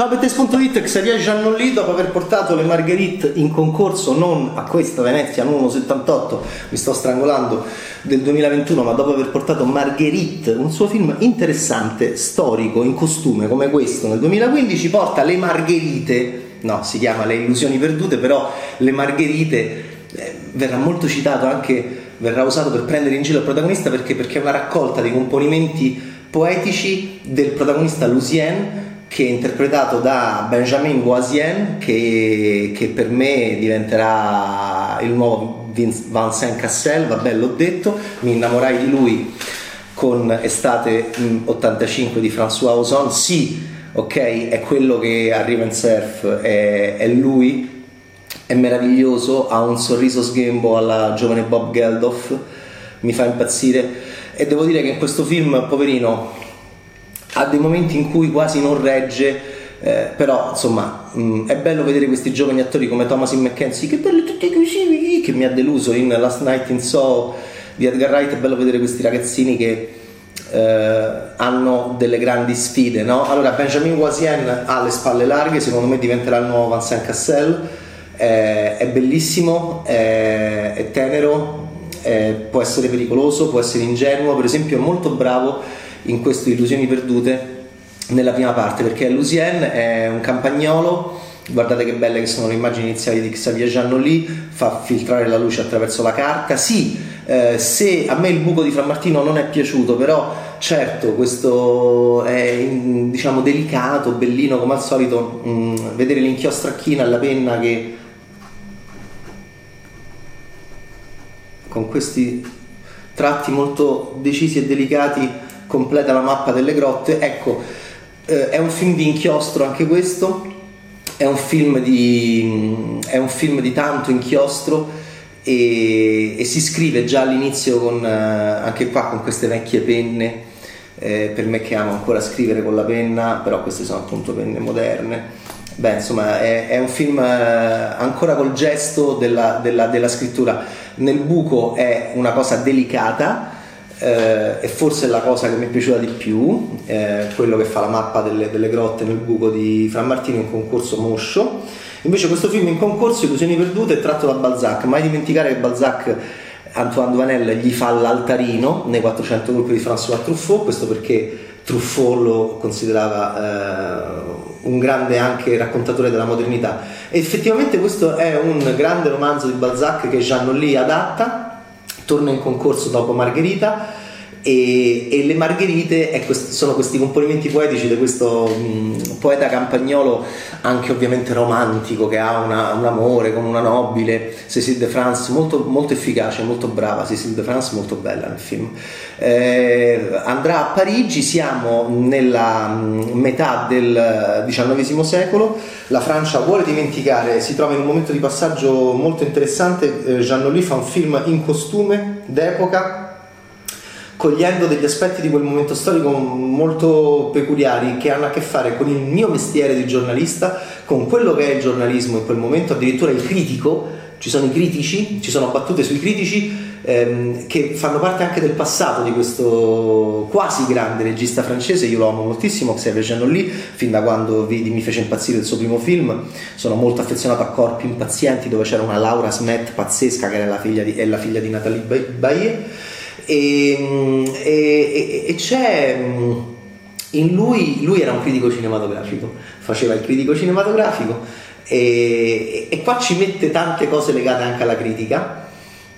Ciao Bettes.it, Xavier Giannolli, dopo aver portato le Marguerite in concorso non a questa Venezia 178, mi sto strangolando, del 2021, ma dopo aver portato Marguerite, un suo film interessante, storico, in costume come questo, nel 2015, porta le Margherite, no, si chiama Le illusioni perdute, però le Margherite eh, verrà molto citato anche, verrà usato per prendere in giro il protagonista perché, perché è una raccolta di componimenti poetici del protagonista Lucien che è interpretato da Benjamin Boisien che, che per me diventerà il nuovo Vincent Cassel, vabbè l'ho detto, mi innamorai di lui con Estate 85 di François Ozon, sì, ok, è quello che arriva in surf, è, è lui, è meraviglioso, ha un sorriso sghembo alla giovane Bob Geldof, mi fa impazzire. E devo dire che in questo film, poverino, ha dei momenti in cui quasi non regge. Eh, però insomma mh, è bello vedere questi giovani attori come Thomasin McKenzie che bello tutti così che mi ha deluso in Last Night in Soho di Edgar Wright è bello vedere questi ragazzini che eh, hanno delle grandi sfide no? allora Benjamin Wasien ha le spalle larghe secondo me diventerà il nuovo Vincent Cassel eh, è bellissimo è, è tenero può essere pericoloso può essere ingenuo per esempio è molto bravo in queste illusioni perdute nella prima parte perché Lucien è un campagnolo guardate che belle che sono le immagini iniziali di Xavier Giannoli fa filtrare la luce attraverso la carta. Sì, eh, se a me il buco di Frammartino non è piaciuto però certo questo è diciamo delicato, bellino come al solito mh, mm, vedere l'inchiostro a china alla penna che con questi tratti molto decisi e delicati completa la mappa delle grotte. Ecco, eh, è un film di inchiostro anche questo, è un film di, un film di tanto inchiostro e, e, si scrive già all'inizio con, eh, anche qua con queste vecchie penne. Eh, per me che amo ancora scrivere con la penna, però queste sono appunto penne moderne. Beh, insomma, è, è un film eh, ancora col gesto della, della, della scrittura. Nel buco è una cosa delicata, eh, e forse la cosa che mi è piaciuta di più, eh, quello che fa la mappa delle, delle, grotte nel buco di Fra Martini, un concorso moscio. Invece questo film in concorso, Illusioni perdute, è tratto da Balzac, mai dimenticare che Balzac Antoine Duvanel gli fa l'altarino nei 400 colpi di François Truffaut, questo perché Truffaut lo considerava eh, un grande anche raccontatore della modernità. E effettivamente questo è un grande romanzo di Balzac che Jean Nolly adatta torna in concorso dopo Margherita e, e le margherite ecco, sono questi componimenti poetici di questo mh, poeta campagnolo anche ovviamente romantico che ha una, un amore con una nobile Cécile de France molto, molto efficace, molto brava Cécile de France molto bella nel film. Eh, andrà a Parigi siamo nella mh, metà del XIX secolo. La Francia vuole dimenticare si trova in un momento di passaggio molto interessante. Eh, Jean-Louis fa un film in costume d'epoca cogliendo degli aspetti di quel momento storico molto peculiari che hanno a che fare con il mio mestiere di giornalista, con quello che è il giornalismo in quel momento, addirittura il critico, ci sono i critici, ci sono battute sui critici ehm, che fanno parte anche del passato di questo quasi grande regista francese, io lo amo moltissimo, Xavier Giannoli, fin da quando vidi, mi fece impazzire il suo primo film, sono molto affezionato a Corpi impazienti dove c'era una Laura Smet pazzesca che era la figlia di, è la figlia di Nathalie Baye e, e, e c'è in lui, lui era un critico cinematografico, faceva il critico cinematografico e, e, qua ci mette tante cose legate anche alla critica.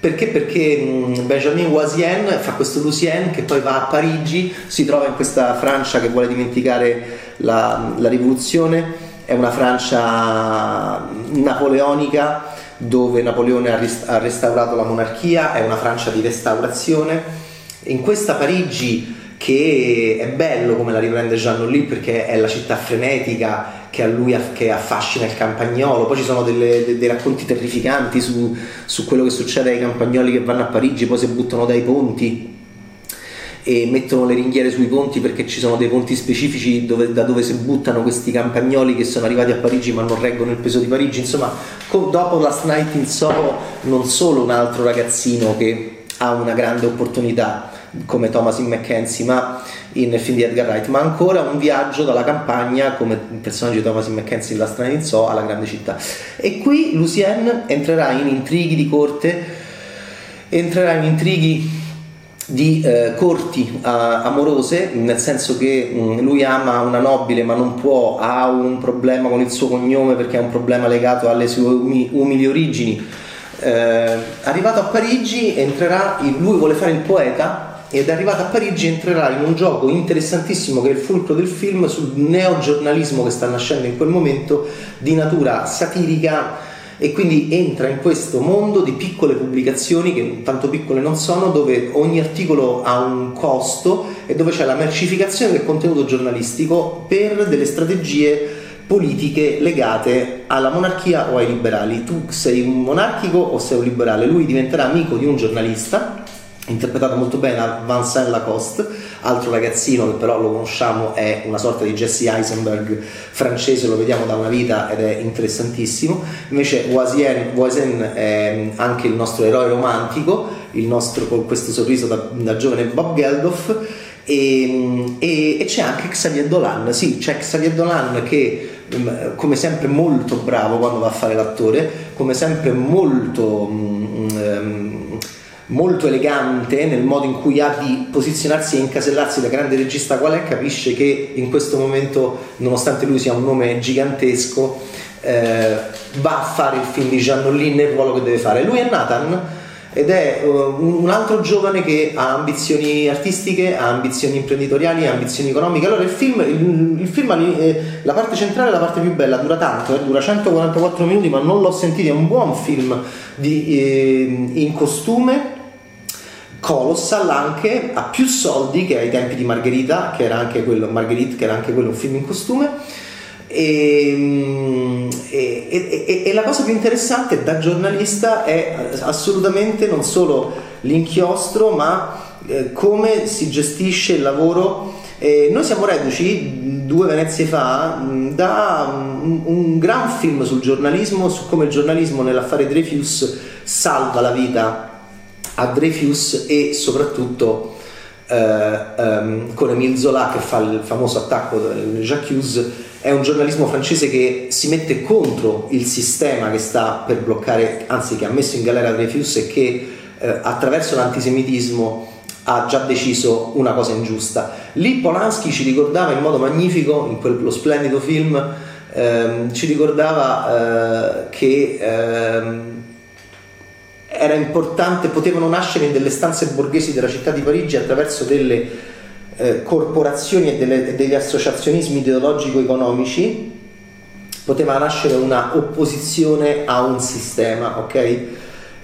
Perché? Perché Benjamin Wasien fa questo Lucien che poi va a Parigi, si trova in questa Francia che vuole dimenticare la, la rivoluzione, è una Francia napoleonica dove Napoleone ha restaurato la monarchia, è una Francia di restaurazione. In questa Parigi che è bello come la riprende Jean Nolly perché è la città frenetica che a lui che affascina il campagnolo, poi ci sono delle, dei, dei racconti terrificanti su, su quello che succede ai campagnoli che vanno a Parigi, poi si buttano dai ponti e mettono le ringhiere sui ponti perché ci sono dei ponti specifici dove, da dove si buttano questi campagnoli che sono arrivati a Parigi ma non reggono il peso di Parigi. Insomma dopo Last Night in Soho non solo un altro ragazzino che ha una grande opportunità come Thomas in Mackenzie ma in film di Edgar Wright ma ancora un viaggio dalla campagna come il personaggio di Thomas Mackenzie in La strana in Zoo alla grande città. E qui Lucien entrerà in intrighi di corte entrerà in intrighi di eh, corti uh, amorose, nel senso che mh, mm, lui ama una nobile ma non può, ha un problema con il suo cognome perché è un problema legato alle sue umi- umili origini. Eh, arrivato a Parigi entrerà, lui vuole fare il poeta ed arrivato a Parigi entrerà in un gioco interessantissimo che è il fulcro del film sul neogiornalismo che sta nascendo in quel momento di natura satirica e quindi entra in questo mondo di piccole pubblicazioni che tanto piccole non sono, dove ogni articolo ha un costo e dove c'è la mercificazione del contenuto giornalistico per delle strategie politiche legate alla monarchia o ai liberali. Tu sei un monarchico o sei un liberale? Lui diventerà amico di un giornalista interpretato molto bene da Vincent Lacoste, altro ragazzino che però lo conosciamo è una sorta di Jesse Eisenberg francese, lo vediamo da una vita ed è interessantissimo. Invece Voisin, Voisin è anche il nostro eroe romantico, il nostro con questo sorriso da, da giovane Bob Geldof. E, e, e, c'è anche Xavier Dolan, sì, c'è Xavier Dolan che mm, come sempre molto bravo quando va a fare l'attore, come sempre molto um, molto elegante nel modo in cui ha di posizionarsi e incasellarsi da grande regista qual è, capisce che in questo momento, nonostante lui sia un nome gigantesco, eh, va a fare il film di Giannolin nel ruolo che deve fare. Lui è Nathan ed è uh, un altro giovane che ha ambizioni artistiche, ha ambizioni imprenditoriali, ha ambizioni economiche. Allora il film, il, il film eh, la parte centrale è la parte più bella, dura tanto, eh, dura 144 minuti, ma non l'ho sentito, è un buon film di, eh, in costume Colossal anche ha più soldi che ai tempi di Margherita, che era anche quello, Marguerite, che era anche quello un film in costume. E, e, e, e, la cosa più interessante da giornalista è assolutamente non solo l'inchiostro, ma eh, come si gestisce il lavoro. Eh, noi siamo reduci due Venezie fa da un, un, gran film sul giornalismo, su come il giornalismo nell'affare Dreyfus salva la vita a Dreyfus e soprattutto eh, um, con Emile Zola che fa il famoso attacco del J'accuse è un giornalismo francese che si mette contro il sistema che sta per bloccare, anzi che ha messo in galera Dreyfus e che eh, attraverso l'antisemitismo ha già deciso una cosa ingiusta. Lì Polanski ci ricordava in modo magnifico, in quello splendido film, ehm, ci ricordava eh, che ehm, era importante, potevano nascere in delle stanze borghesi della città di Parigi attraverso delle eh, corporazioni e delle, degli associazionismi ideologico-economici, poteva nascere una opposizione a un sistema, ok?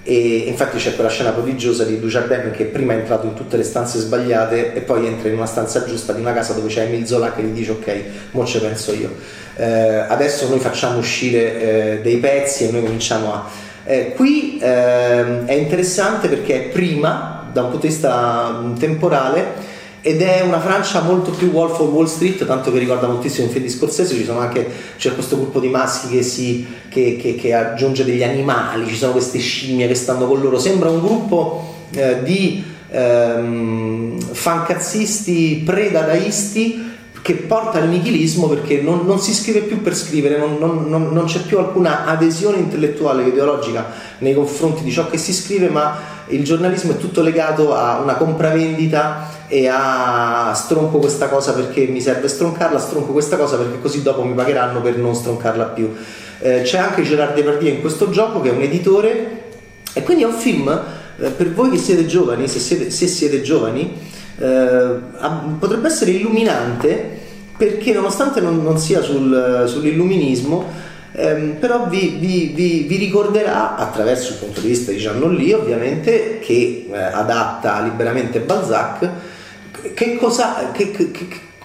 E infatti c'è quella scena prodigiosa di Dujardin che prima è entrato in tutte le stanze sbagliate e poi entra in una stanza giusta di una casa dove c'è Emil Zola che gli dice ok, mo ci penso io. Eh, adesso noi facciamo uscire eh, dei pezzi e noi cominciamo a eh, qui eh, è interessante perché è prima, da un punto di vista mm, temporale, ed è una Francia molto più Wolf of Wall Street, tanto che ricorda moltissimo il film di Scorsese, ci sono anche, c'è questo gruppo di maschi che, si, che, che, che aggiunge degli animali, ci sono queste scimmie che stanno con loro, sembra un gruppo eh, di ehm, fancazzisti predadaisti che porta al nichilismo perché non, non, si scrive più per scrivere, non, non, non, c'è più alcuna adesione intellettuale ideologica nei confronti di ciò che si scrive, ma il giornalismo è tutto legato a una compravendita e a stronco questa cosa perché mi serve stroncarla, stronco questa cosa perché così dopo mi pagheranno per non stroncarla più. Eh, c'è anche Gerard Depardieu in questo gioco che è un editore e quindi è un film eh, per voi che siete giovani, se siete, se siete giovani, eh, potrebbe essere illuminante perché nonostante non, non sia sul, sull'illuminismo, ehm, però vi, vi, vi, vi, ricorderà attraverso il punto di vista di Giannolì ovviamente che eh, adatta liberamente Balzac che cosa che, che,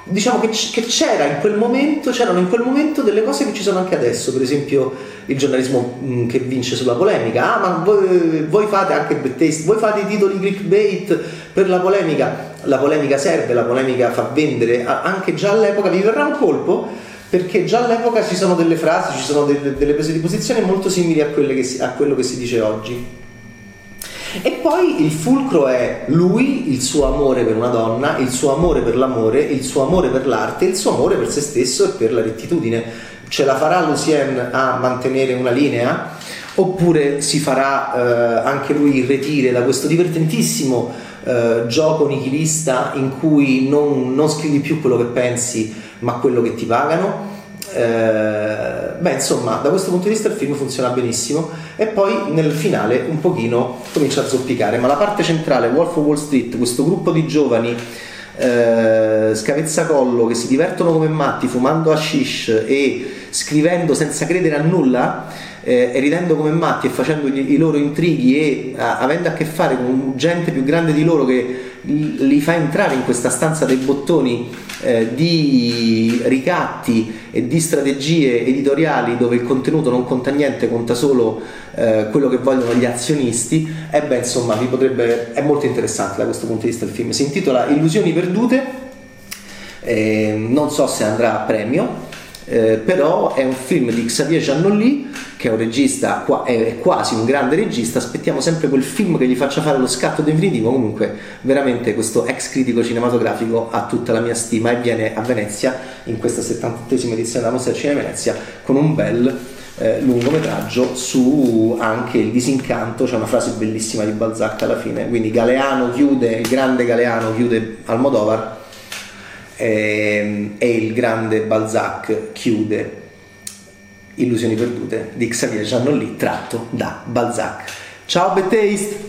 diciamo che, che, c'era in quel momento, c'erano in quel momento delle cose che ci sono anche adesso, per esempio il giornalismo mm, che vince sulla polemica, ah ma voi, voi fate anche bad taste, voi fate i titoli clickbait per la polemica, la polemica serve, la polemica fa vendere, anche già all'epoca vi verrà un colpo perché già all'epoca ci sono delle frasi, ci sono delle, delle prese di posizione molto simili a, si, a quello che si dice oggi. E poi il fulcro è lui, il suo amore per una donna, il suo amore per l'amore, il suo amore per l'arte, il suo amore per se stesso e per la rettitudine. Ce la farà Lucien a mantenere una linea? Oppure si farà eh, anche lui irretire da questo divertentissimo eh, gioco nichilista in cui non, non scrivi più quello che pensi ma quello che ti pagano? Eh, beh, insomma, da questo punto di vista il film funziona benissimo e poi nel finale un pochino comincia a zoppicare, ma la parte centrale, Wolf of Wall Street, questo gruppo di giovani eh, scavezzacollo che si divertono come matti fumando hashish e scrivendo senza credere a nulla eh, ridendo come matti e facendo gli, i loro intrighi e a, avendo a che fare con gente più grande di loro che li fa entrare in questa stanza dei bottoni eh, di ricatti e di strategie editoriali dove il contenuto non conta niente, conta solo eh, quello che vogliono gli azionisti, e beh insomma potrebbe, è molto interessante da questo punto di vista il film. Si intitola Illusioni perdute, eh, non so se andrà a premio, eh, però è un film di Xavier Giannoli che è un regista, è quasi un grande regista, aspettiamo sempre quel film che gli faccia fare lo scatto definitivo, comunque veramente questo ex critico cinematografico ha tutta la mia stima e viene a Venezia in questa 78esima edizione della Mostra del Cinema Venezia con un bel eh, lungometraggio su anche il disincanto, c'è una frase bellissima di Balzac alla fine, quindi Galeano chiude, il grande Galeano chiude Almodovar e, e il grande Balzac chiude Illusioni perdute di Xavier Giannoli tratto da Balzac. Ciao Bad Taste!